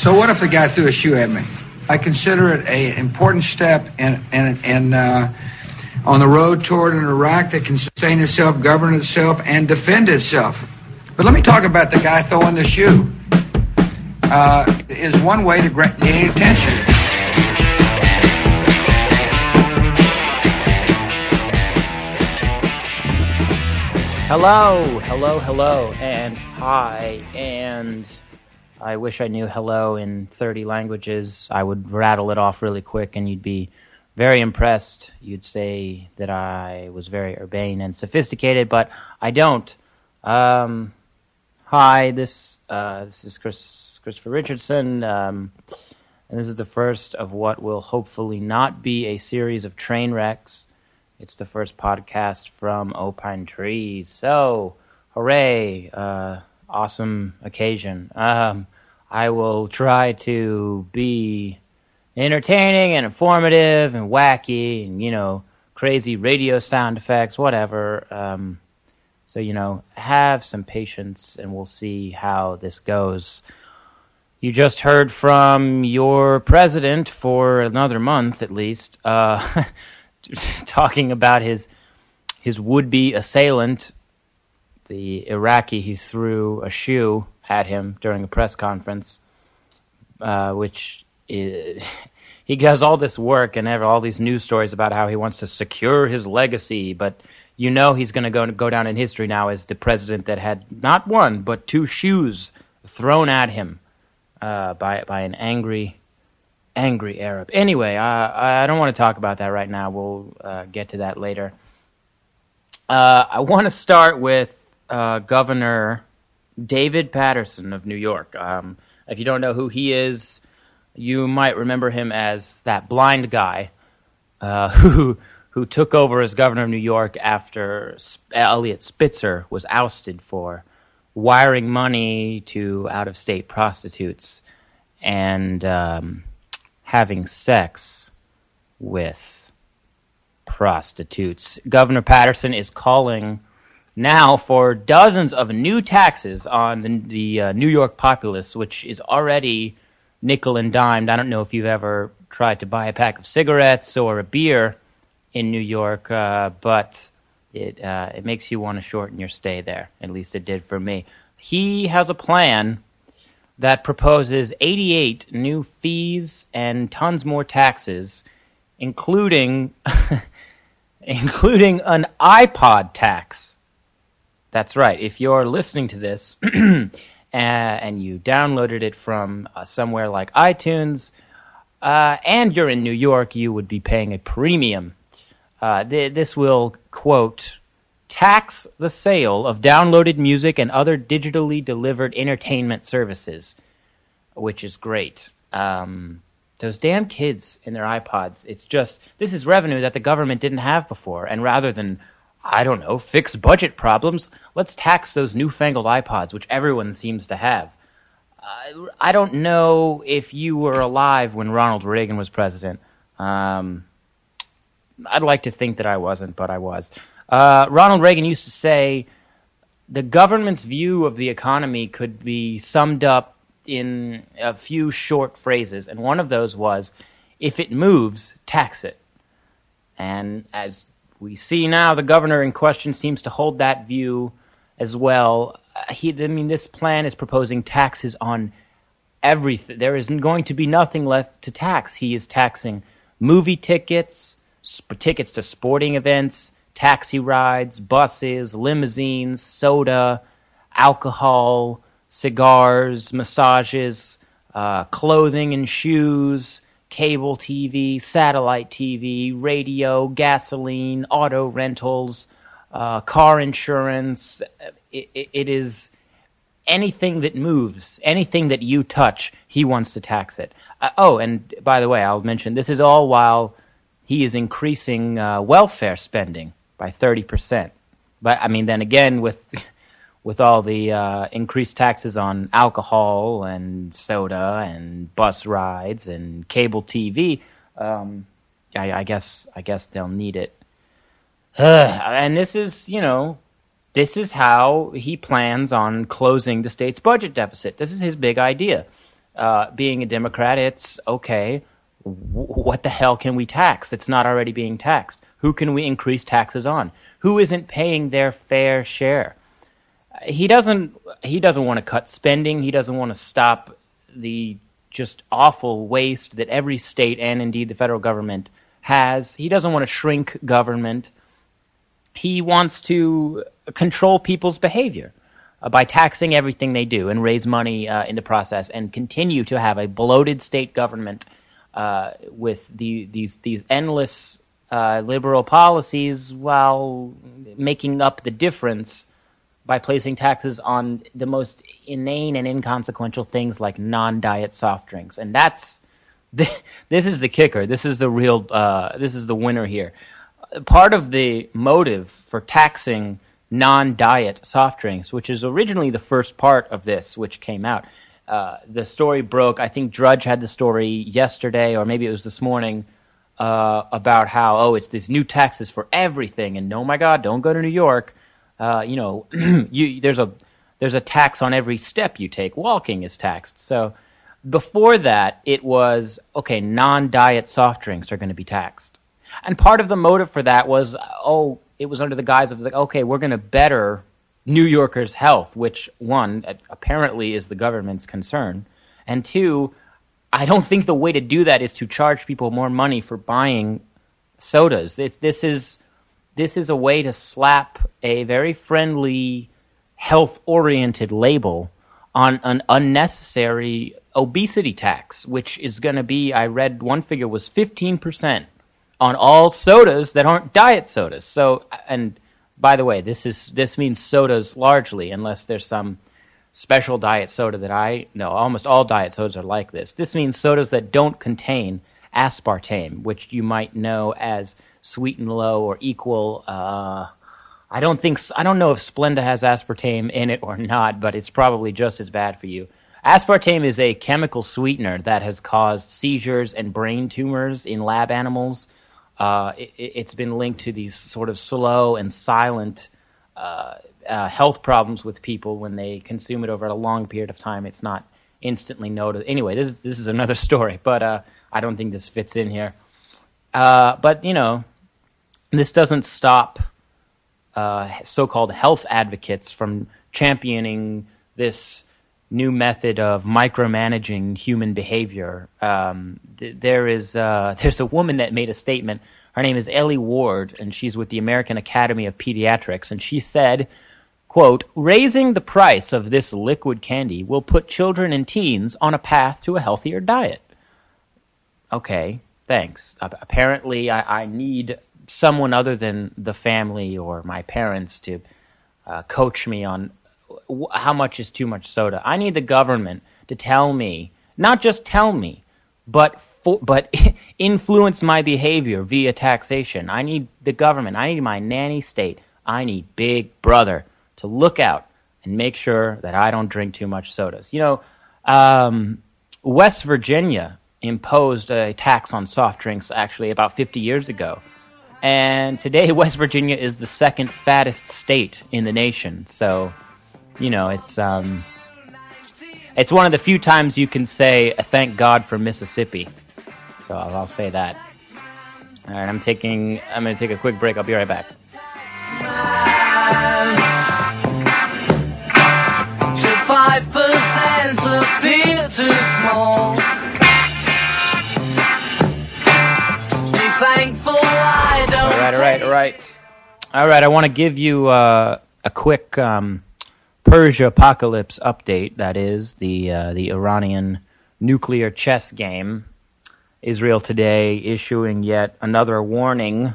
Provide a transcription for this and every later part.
So what if the guy threw a shoe at me? I consider it an important step in, in, in uh, on the road toward an Iraq that can sustain itself, govern itself, and defend itself. But let me talk about the guy throwing the shoe. Uh, is one way to gain attention. Hello, hello, hello, and hi, and I wish I knew hello in 30 languages. I would rattle it off really quick and you'd be very impressed. You'd say that I was very urbane and sophisticated, but I don't. Um, hi, this uh, this is Chris Christopher Richardson, um, and this is the first of what will hopefully not be a series of train wrecks. It's the first podcast from Opine Trees. So, hooray! Uh, awesome occasion. Um, I will try to be entertaining and informative and wacky and, you know, crazy radio sound effects, whatever. Um, so, you know, have some patience and we'll see how this goes. You just heard from your president for another month at least, uh, talking about his his would be assailant the Iraqi who threw a shoe at him during a press conference, uh, which is, he does all this work and all these news stories about how he wants to secure his legacy, but you know he's going to go go down in history now as the president that had not one but two shoes thrown at him uh, by by an angry angry Arab. Anyway, I I don't want to talk about that right now. We'll uh, get to that later. Uh, I want to start with uh, Governor David Patterson of New York. Um, if you don't know who he is, you might remember him as that blind guy uh, who who took over as governor of New York after Eliot Spitzer was ousted for wiring money to out of state prostitutes and um, having sex with prostitutes. Governor Patterson is calling now for dozens of new taxes on the, the uh, New York populace, which is already nickel and dimed. I don't know if you've ever tried to buy a pack of cigarettes or a beer in New York, uh, but it uh, it makes you want to shorten your stay there. At least it did for me. He has a plan that proposes 88 new fees and tons more taxes, including including an iPod tax. That's right. If you're listening to this and you downloaded it from uh, somewhere like iTunes, uh, and you're in New York, you would be paying a premium. Uh, th- this will, quote, tax the sale of downloaded music and other digitally delivered entertainment services, which is great. Um, those damn kids in their iPods, it's just, this is revenue that the government didn't have before. And rather than I don't know, fix budget problems. Let's tax those newfangled iPods, which everyone seems to have. Uh, I don't know if you were alive when Ronald Reagan was president. Um, I'd like to think that I wasn't, but I was. Uh, Ronald Reagan used to say the government's view of the economy could be summed up in a few short phrases, and one of those was if it moves, tax it. And as we see now the governor in question seems to hold that view as well. Uh, he, I mean, this plan is proposing taxes on everything. There is going to be nothing left to tax. He is taxing movie tickets, sp- tickets to sporting events, taxi rides, buses, limousines, soda, alcohol, cigars, massages, uh, clothing and shoes, cable TV, satellite TV, radio, gasoline, auto rentals, uh, car insurance. It, it, is anything that moves, anything that you touch, he wants to tax it. Uh, oh, and by the way, I'll mention this is all while he is increasing uh, welfare spending by 30%. But I mean, then again, with with all the uh, increased taxes on alcohol and soda and bus rides and cable TV, um, I, I, guess I guess they'll need it. and this is, you know, this is how he plans on closing the state's budget deficit. This is his big idea. uh, being a Democrat, it's okay. W- what the hell can we tax that's not already being taxed? Who can we increase taxes on? Who isn't paying their fair share? He doesn't. He doesn't want to cut spending. He doesn't want to stop the just awful waste that every state and indeed the federal government has. He doesn't want to shrink government. He wants to control people's behavior uh, by taxing everything they do and raise money uh, in the process and continue to have a bloated state government uh, with the, these, these endless uh, liberal policies while making up the difference by placing taxes on the most inane and inconsequential things like non-diet soft drinks, and that's this is the kicker. This is the real. Uh, this is the winner here. Part of the motive for taxing non-diet soft drinks, which is originally the first part of this, which came out. Uh, the story broke. I think Drudge had the story yesterday, or maybe it was this morning, uh, about how oh, it's these new taxes for everything, and oh my God, don't go to New York uh, you know, you, there's a there's a tax on every step you take. Walking is taxed. So before that, it was okay. Non-diet soft drinks are going to be taxed, and part of the motive for that was oh, it was under the guise of like okay, we're going to better New Yorkers' health, which one apparently is the government's concern, and two, I don't think the way to do that is to charge people more money for buying sodas. This, this is this is a way to slap a very friendly, health oriented label on an unnecessary obesity tax, which is going to be, I read one figure was 15% on all sodas that aren't diet sodas. So, and by the way, this is this means sodas largely, unless there's some special diet soda that I know. Almost all diet sodas are like this. This means sodas that don't contain aspartame, which you might know as sweet and low or equal. Uh, I don't think I don't know if Splenda has aspartame in it or not, but it's probably just as bad for you. Aspartame is a chemical sweetener that has caused seizures and brain tumors in lab animals. Uh, it, has been linked to these sort of slow and silent uh, uh, health problems with people when they consume it over a long period of time. It's not instantly noticed. Anyway, this is this is another story, but uh, I don't think this fits in here. Uh, but you know, this doesn't stop uh, so-called health advocates from championing this new method of micromanaging human behavior. Um, th- there is uh, there's a woman that made a statement. Her name is Ellie Ward, and she's with the American Academy of Pediatrics, and she said. Quote, raising the price of this liquid candy will put children and teens on a path to a healthier diet. Okay, thanks. Uh, apparently, I, I need someone other than the family or my parents to uh, coach me on how much is too much soda. I need the government to tell me, not just tell me, but but influence my behavior via taxation. I need the government. I need my nanny state. I need Big Brother to look out and make sure that I don't drink too much sodas. You know, um, West Virginia imposed a tax on soft drinks actually about 50 years ago and today, West Virginia is the second fattest state in the nation. So, you know, it's um, it's one of the few times you can say "Thank God for Mississippi." So I'll, I'll say that. All right, I'm taking. I'm going to take a quick break. I'll be right back. Five percent appear too small. Right, all right, all right. All right, I want to give you uh, a quick um, Persia apocalypse update. That is the uh, the Iranian nuclear chess game. Israel today issuing yet another warning.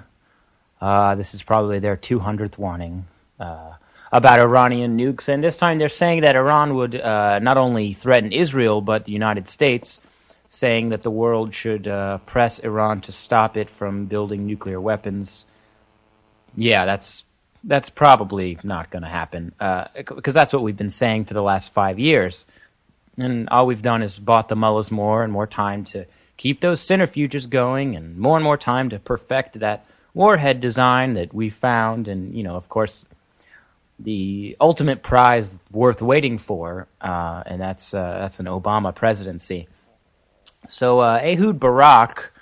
Uh, this is probably their 200th warning uh, about Iranian nukes, and this time they're saying that Iran would uh, not only threaten Israel but the United States saying that the world should uh, press Iran to stop it from building nuclear weapons. Yeah, that's that's probably not going to happen because uh, that's what we've been saying for the last five years, and all we've done is bought the mullahs more and more time to keep those centrifuges going, and more and more time to perfect that warhead design that we found, and you know, of course, the ultimate prize worth waiting for, uh, and that's uh, that's an Obama presidency. So uh, Ehud Barak,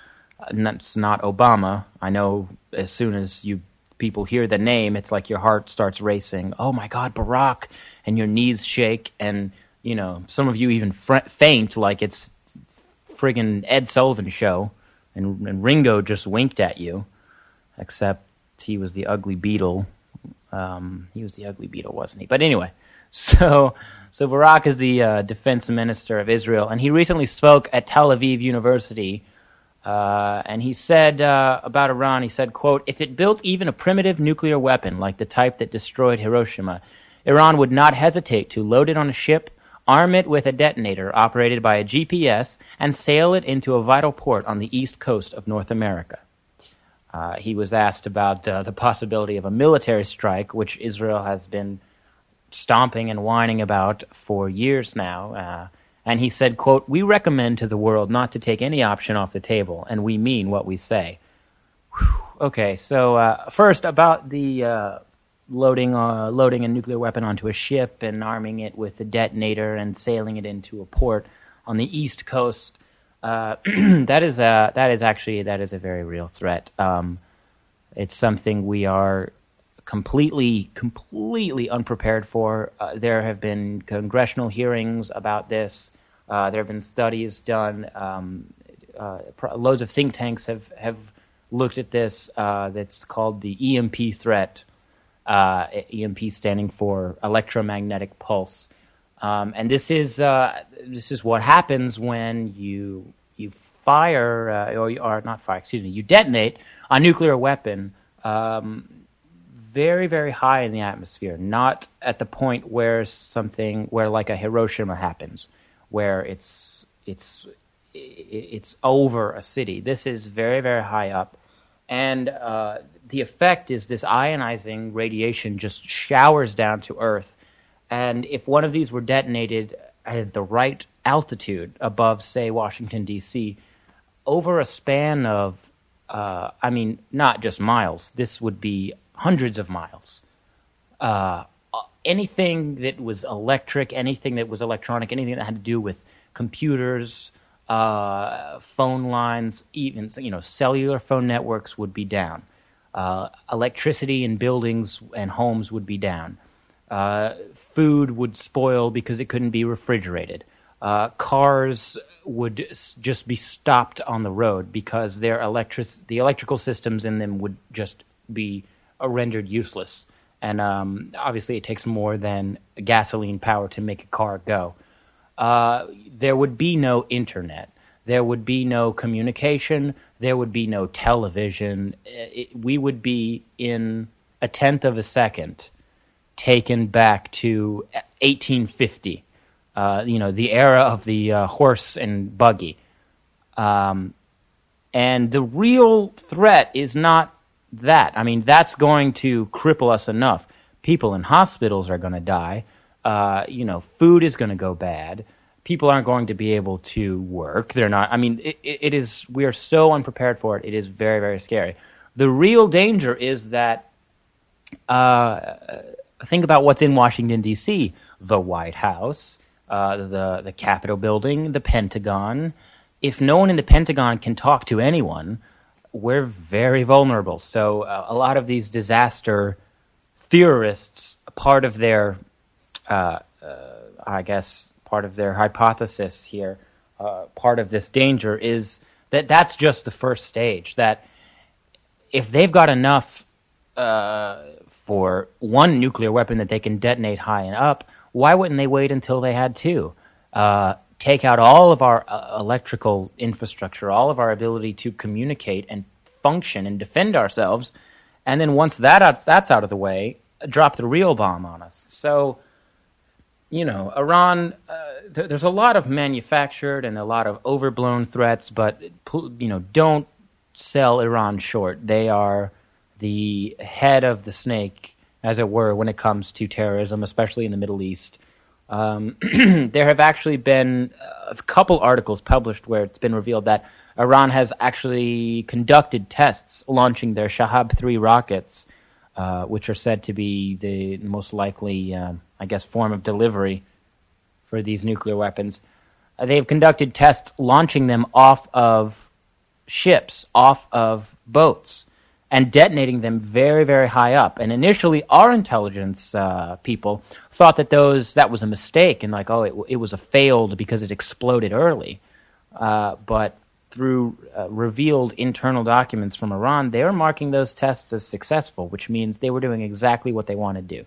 that's not Obama. I know as soon as you people hear the name, it's like your heart starts racing. Oh my God, Barack, and your knees shake, and you know some of you even fr- faint like it's friggin' Ed Sullivan show, and, and Ringo just winked at you, except he was the ugly Beatle um, he was the ugly Beatle, wasn't he? But anyway, so so Barak is the uh, defense minister of Israel, and he recently spoke at Tel Aviv University. Uh, and he said uh, about Iran, he said, quote, if it built even a primitive nuclear weapon like the type that destroyed Hiroshima, Iran would not hesitate to load it on a ship, arm it with a detonator operated by a GPS, and sail it into a vital port on the east coast of North America. Uh, he was asked about uh, the possibility of a military strike, which Israel has been stomping and whining about for years now. Uh, and he said, quote, We recommend to the world not to take any option off the table, and we mean what we say. Whew. Okay, so uh, first about the uh, loading, uh, loading a nuclear weapon onto a ship and arming it with a detonator and sailing it into a port on the east coast uh, that is a that is actually that is a very real threat. Um, it's something we are completely completely unprepared for. Uh, there have been congressional hearings about this. Uh, there have been studies done. Um, uh, loads of think tanks have have looked at this. Uh, that's called the EMP threat. EMP standing for electromagnetic pulse. Um, and this is uh, this is what happens when you you fire uh, or, or not fire, excuse me, you detonate a nuclear weapon um, very very high in the atmosphere, not at the point where something where like a Hiroshima happens, where it's it's it's over a city. This is very very high up, and uh, the effect is this ionizing radiation just showers down to Earth and if one of these were detonated at the right altitude above, say, Washington, D.C., over a span of, uh, I mean, not just miles, this would be hundreds of miles. Uh, anything that was electric, anything that was electronic, anything that had to do with computers, uh, phone lines, even you know cellular phone networks would be down. Uh, electricity in buildings and homes would be down. Uh, food would spoil because it couldn't be refrigerated. Uh, cars would s- just be stopped on the road because their electric the electrical systems in them would just be uh, rendered useless. And um, obviously, it takes more than gasoline power to make a car go. Uh, there would be no internet. There would be no communication. There would be no television. It, we would be in a tenth of a second taken back to 1850, uh, you know, the era of the uh, horse and buggy. Um, and the real threat is not that. I mean, that's going to cripple us enough. People in hospitals are going to die. Uh, you know, food is going to go bad. People aren't going to be able to work. They're not. I mean, it, it is. We are so unprepared for it. It is very, very scary. The real danger is that uh, think about what's in Washington D.C. The White House, uh, the the Capitol building, the Pentagon. If no one in the Pentagon can talk to anyone, we're very vulnerable. So uh, a lot of these disaster theorists, part of their, uh, uh I guess, part of their hypothesis here, uh, part of this danger is that that's just the first stage. That if they've got enough uh, for one nuclear weapon that they can detonate high and up, why wouldn't they wait until they had two? Uh, take out all of our uh, electrical infrastructure, all of our ability to communicate and function and defend ourselves, and then once that out, that's out of the way, drop the real bomb on us. So, you know, Iran. Uh, th- there's a lot of manufactured and a lot of overblown threats, but you know, don't sell Iran short. They are the head of the snake, as it were, when it comes to terrorism, especially in the Middle East. Um, there have actually been a couple articles published where it's been revealed that Iran has actually conducted tests launching their Shahab 3 rockets uh, which are said to be the most likely, uh, I guess, form of delivery for these nuclear weapons. Uh, they've conducted tests launching them off of ships, off of boats, and detonating them very, very high up. And initially, our intelligence uh, people thought that those that was a mistake and like, oh, it, it was a failed because it exploded early. Uh, but through uh, revealed internal documents from Iran, they were marking those tests as successful, which means they were doing exactly what they wanted to do.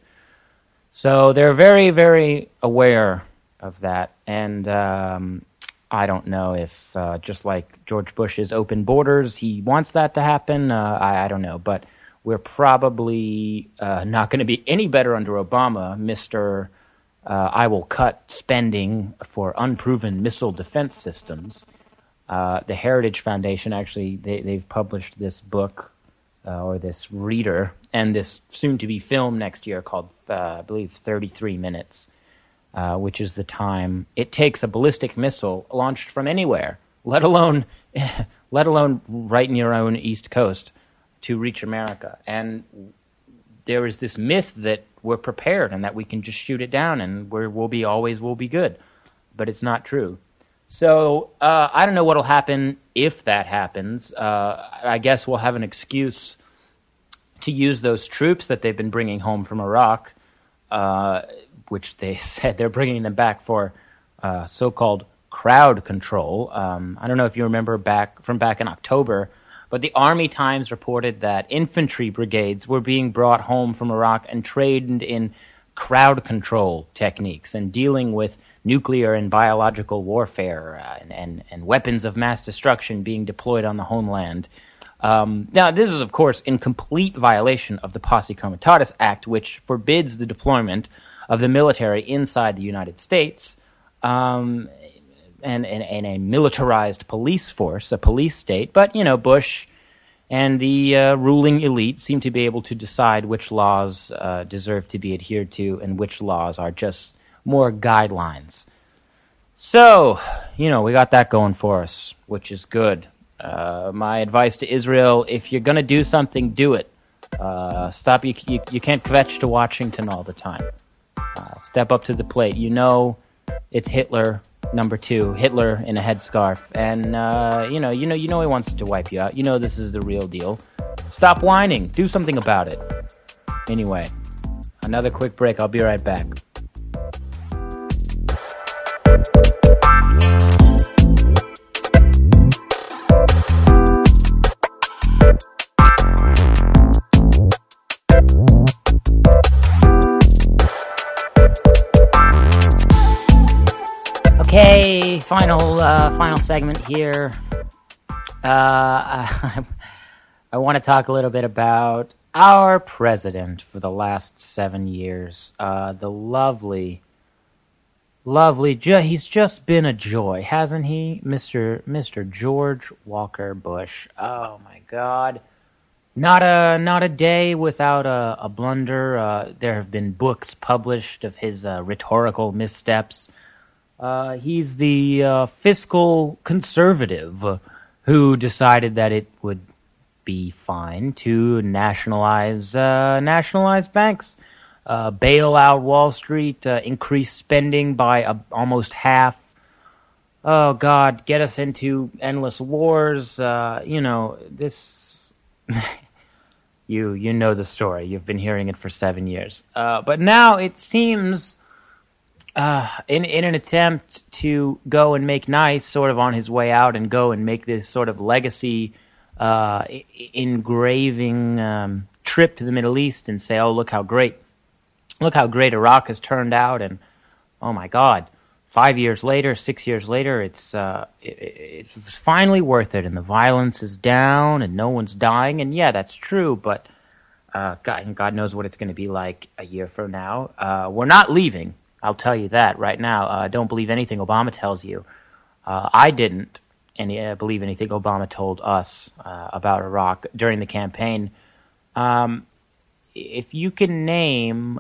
So they're very, very aware of that. And um, I don't know if, uh, just like George Bush's open borders, he wants that to happen. Uh, I, I, don't know. But we're probably uh, not going to be any better under Obama, Mr. Uh, I will cut spending for unproven missile defense systems. Uh, the Heritage Foundation actually they, they've published this book uh, or this reader and this soon to be film next year called I believe 33 minutes uh, which is the time it takes a ballistic missile launched from anywhere, let alone let alone right in your own east coast, to reach America. And there is this myth that we're prepared and that we can just shoot it down and we will be always will be good, but it's not true. So uh, I don't know what'll happen if that happens. Uh, I guess we'll have an excuse to use those troops that they've been bringing home from Iraq uh, which they said they're bringing them back for uh, so-called crowd control. Um, I don't know if you remember back from back in October, but the Army Times reported that infantry brigades were being brought home from Iraq and trained in crowd control techniques and dealing with nuclear and biological warfare uh, and, and, and, weapons of mass destruction being deployed on the homeland. Um, now, this is, of course, in complete violation of the Posse Comitatus Act, which forbids the deployment of the military inside the United States um, and, and, and, a militarized police force, a police state. But, you know, Bush and the uh, ruling elite seem to be able to decide which laws uh, deserve to be adhered to and which laws are just more guidelines. So, you know, we got that going for us, which is good. Uh, my advice to Israel if you're going to do something, do it. Uh, stop. You, you, you can't kvetch to Washington all the time. Uh, step up to the plate. You know, it's Hitler number two, Hitler in a headscarf, and uh, you know, you know, you know, he wants to wipe you out. You know, this is the real deal. Stop whining. Do something about it. Anyway, another quick break. I'll be right back. Segment here. Uh, I, I want to talk a little bit about our president for the last seven years. Uh, the lovely, lovely. Ju- he's just been a joy, hasn't he, Mister Mister George Walker Bush? Oh my God. Not a not a day without a, a blunder. Uh, there have been books published of his uh, rhetorical missteps. Uh, he's the uh, fiscal conservative who decided that it would be fine to nationalize uh, nationalize banks, uh, bail out Wall Street, uh, increase spending by almost half. Oh God, get us into endless wars. Uh, you know this. you you know the story. You've been hearing it for seven years. but now it seems uh, in in an attempt to go and make nice, sort of on his way out, and go and make this sort of legacy uh, engraving um, trip to the Middle East, and say, "Oh, look how great, look how great Iraq has turned out," and oh my God, five years later, six years later, it's uh, it, it's finally worth it, and the violence is down, and no one's dying, and yeah, that's true, but. Uh, God, God knows what it's going to be like a year from now. Uh, we're not leaving. I'll tell you that right now. Uh, don't believe anything Obama tells you. Uh, I didn't any, uh, believe anything Obama told us uh, about Iraq during the campaign. Um, if you can name,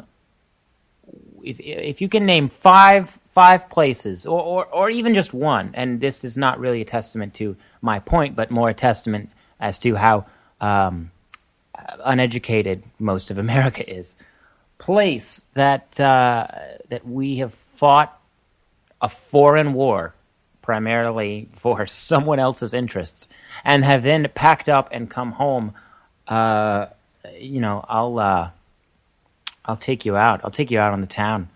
if if you can name five five places, or, or or even just one, and this is not really a testament to my point, but more a testament as to how um, uneducated most of America is, place that uh, that we have fought a foreign war primarily for someone else's interests and have then packed up and come home. Uh, you know, I'll uh, I'll take you out. I'll take you out on the town.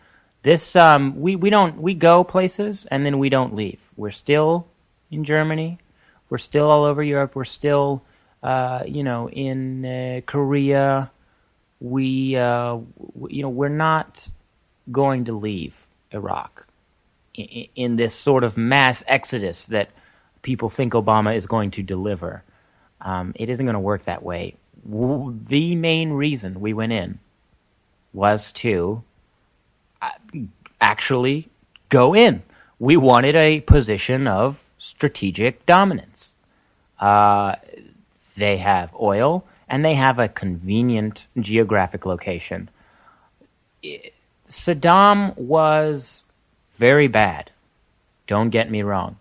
This um, we we don't we go places and then we don't leave. We're still in Germany. We're still all over Europe. We're still uh, you know in uh, Korea. We uh, w- you know we're not going to leave Iraq in, in this sort of mass exodus that people think Obama is going to deliver. Um, it isn't going to work that way. The main reason we went in was to uh, actually go in. We wanted a position of strategic dominance. Uh, they have oil and they have a convenient geographic location. Saddam was very bad. Don't get me wrong.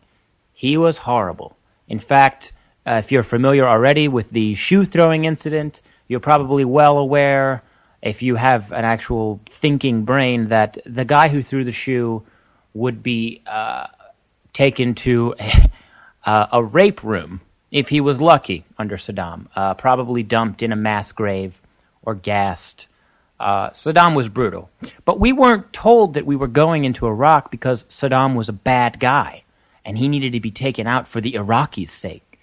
He was horrible. In fact, uh, if you're familiar already with the shoe throwing incident, you're probably well aware if you have an actual thinking brain, that the guy who threw the shoe would be uh, taken to a, a, rape room if he was lucky under Saddam, uh, probably dumped in a mass grave or gassed. Uh, Saddam was brutal. But we weren't told that we were going into Iraq because Saddam was a bad guy and he needed to be taken out for the Iraqis' sake.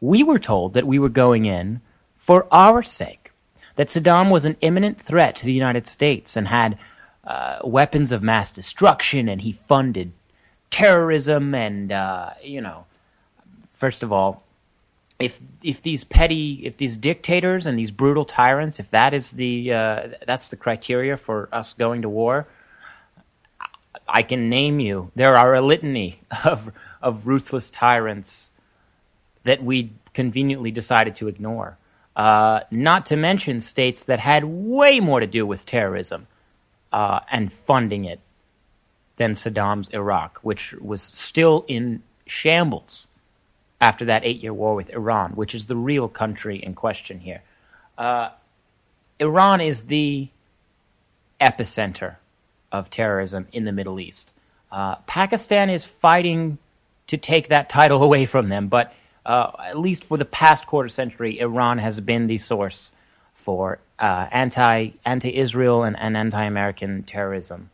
We were told that we were going in for our sake that Saddam was an imminent threat to the United States and had uh, weapons of mass destruction, and he funded terrorism. And uh, you know, first of all, if if these petty, if these dictators and these brutal tyrants, if that is the uh, that's the criteria for us going to war, I can name you. There are a litany of of ruthless tyrants that we conveniently decided to ignore. Uh, not to mention states that had way more to do with terrorism uh, and funding it than Saddam's Iraq, which was still in shambles after that eight year war with Iran, which is the real country in question here. Uh, Iran is the epicenter of terrorism in the Middle East. Uh, Pakistan is fighting to take that title away from them, but uh, at least for the past quarter century, Iran has been the source for uh, anti anti Israel and, and anti American terrorism.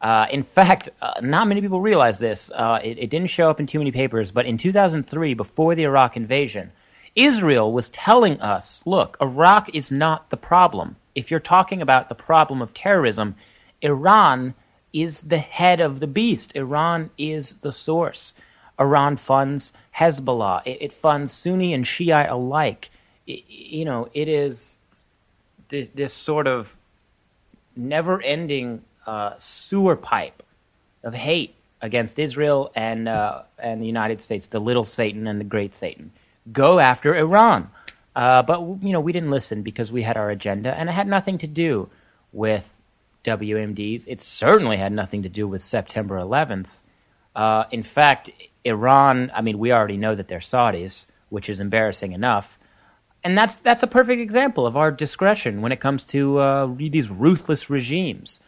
Uh, in fact, uh, not many people realize this. Uh, it, it, didn't show up in too many papers, but in 2003, before the Iraq invasion, Israel was telling us look, Iraq is not the problem. If you're talking about the problem of terrorism, Iran is the head of the beast, Iran is the source. Iran funds Hezbollah. It, it funds Sunni and Shiite alike. It, you know, it is this, this sort of never-ending uh, sewer pipe of hate against Israel and uh, and the United States, the little Satan and the great Satan. Go after Iran. Uh, but you know, we didn't listen because we had our agenda, and it had nothing to do with WMDs. It certainly had nothing to do with September 11th. Uh, in fact, Iran, I mean, we already know that they're Saudis, which is embarrassing enough. And that's that's a perfect example of our discretion when it comes to uh, these ruthless regimes.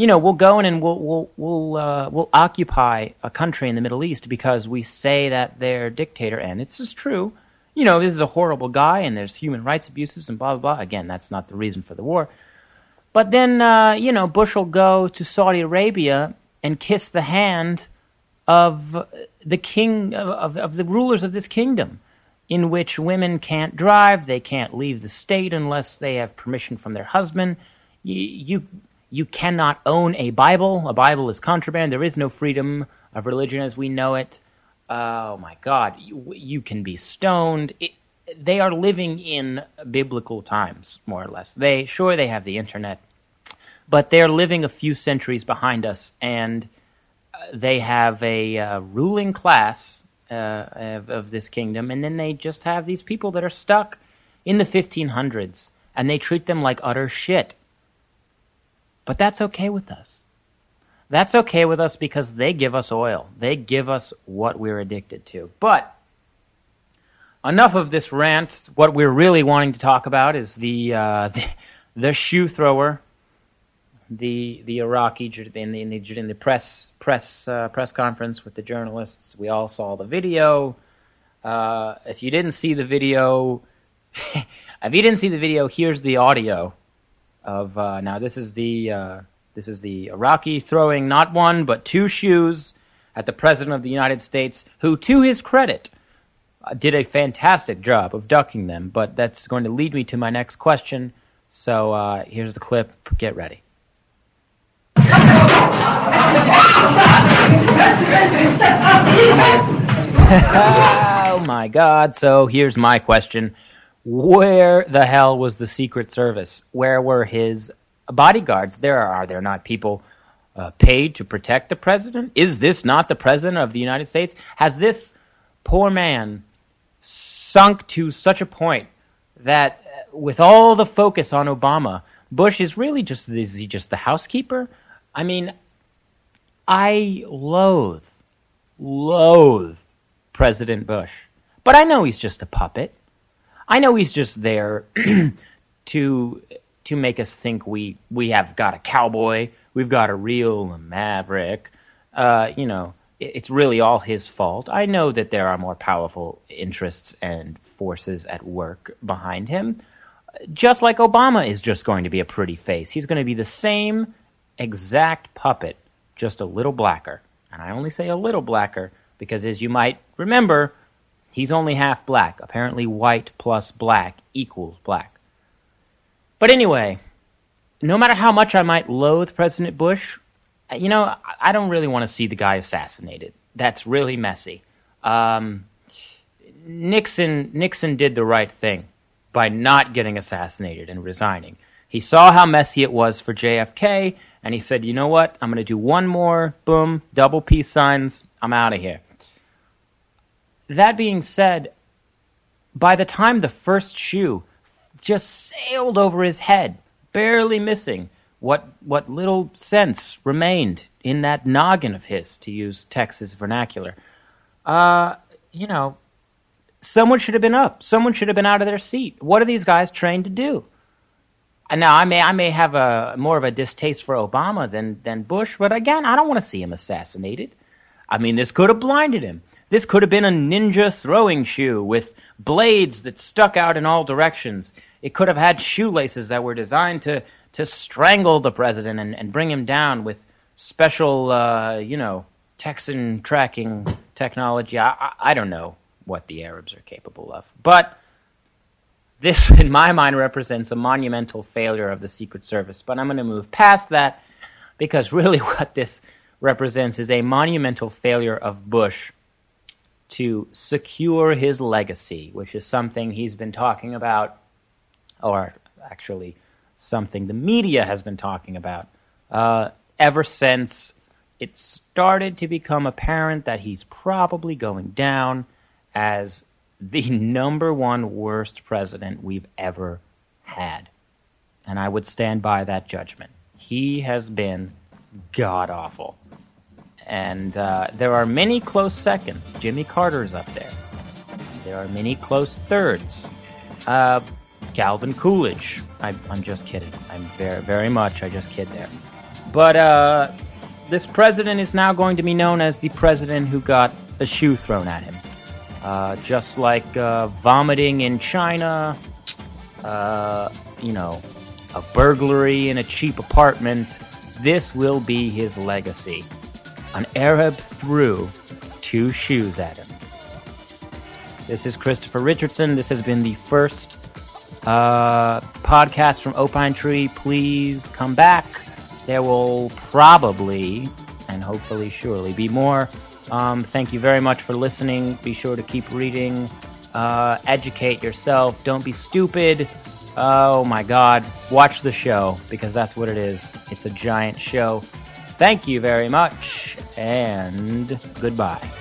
You know, we'll go in and we'll we'll we'll uh, we'll occupy a country in the Middle East because we say that they're dictator, and it's just true. You know, this is a horrible guy, and there's human rights abuses and blah blah blah. Again, that's not the reason for the war. But then, uh, you know, Bush will go to Saudi Arabia and kiss the hand of the king of, of, the rulers of this kingdom in which women can't drive they can't leave the state unless they have permission from their husband you, you you cannot own a bible. A bible is contraband. There is no freedom of religion as we know it. Oh my god. You, you can be stoned. It, they are living in biblical times more or less. They sure they have the internet but they're living a few centuries behind us and they have a uh, ruling class uh, of, of, this kingdom, and then they just have these people that are stuck in the 1500s, and they treat them like utter shit. But that's okay with us. That's okay with us because they give us oil. They give us what we're addicted to. But enough of this rant. What we're really wanting to talk about is the uh, the, the, shoe thrower, the the Iraqi in the in the, in the press press uh, press conference with the journalists. We all saw the video. Uh, if you didn't see the video, if you didn't see the video, here's the audio of. Uh, now this is the uh, this is the Iraqi throwing not one but two shoes at the president of the United States, who, to his credit, uh, did a fantastic job of ducking them. But that's going to lead me to my next question. So uh, here's the clip. Get ready. oh my God. So here's my question Where the hell was the Secret Service? Where were his bodyguards? There are, are there not people uh, paid to protect the president? Is this not the president of the United States? Has this poor man sunk to such a point that, uh, with all the focus on Obama, Bush is really just is he just the housekeeper? I mean, I loathe, loathe President Bush, but I know he's just a puppet. I know he's just there to to make us think we we have got a cowboy We've got a real maverick. Uh, you know, it's really all his fault. I know that there are more powerful interests and forces at work behind him. Just like Obama is just going to be a pretty face. He's going to be the same exact puppet, just a little blacker. And I only say a little blacker because, as you might remember, he's only half black. Apparently, white plus black equals black. But anyway, no matter how much I might loathe President Bush, you know, I don't really want to see the guy assassinated. That's really messy. Um, Nixon Nixon did the right thing by not getting assassinated and resigning. He saw how messy it was for JFK, and he said, "You know what? I'm going to do one more. Boom, double peace signs. I'm out of here." That being said, by the time the first shoe just sailed over his head, barely missing what what little sense remained in that noggin of his, to use Texas vernacular. Uh, you know, someone should have been up. Someone should have been out of their seat. What are these guys trained to do? Now I may I may have a more of a distaste for Obama than than Bush, but again, I don't want to see him assassinated. I mean, this could have blinded him. This could have been a ninja throwing shoe with blades that stuck out in all directions. It could have had shoelaces that were designed to, to strangle the president and, and bring him down with special, uh, you know, Texan tracking technology. I, I, I don't know what the Arabs are capable of. But this, in my mind, represents a monumental failure of the Secret Service. But I'm going to move past that because really what this represents is a monumental failure of Bush to secure his legacy, which is something he's been talking about or actually something the media has been talking about uh, ever since it started to become apparent that he's probably going down as the number one worst president we've ever had. And I would stand by that judgment. He has been god awful. And uh, there are many close seconds. Jimmy Carter's up there. There are many close thirds. Uh, Calvin Coolidge. I, am just kidding. I'm very, very much. I just kid there. But uh, this president is now going to be known as the president who got a shoe thrown at him. Uh, just like uh, vomiting in China, uh, you know, a burglary in a cheap apartment. This will be his legacy. An Arab threw two shoes at him. This is Christopher Richardson. This has been the first uh, podcast from Opine Tree, please come back. There will probably and hopefully, surely, be more. Um, thank you very much for listening. Be sure to keep reading, uh, educate yourself. Don't be stupid. Oh my God. Watch the show because that's what it is. It's a giant show. Thank you very much and goodbye.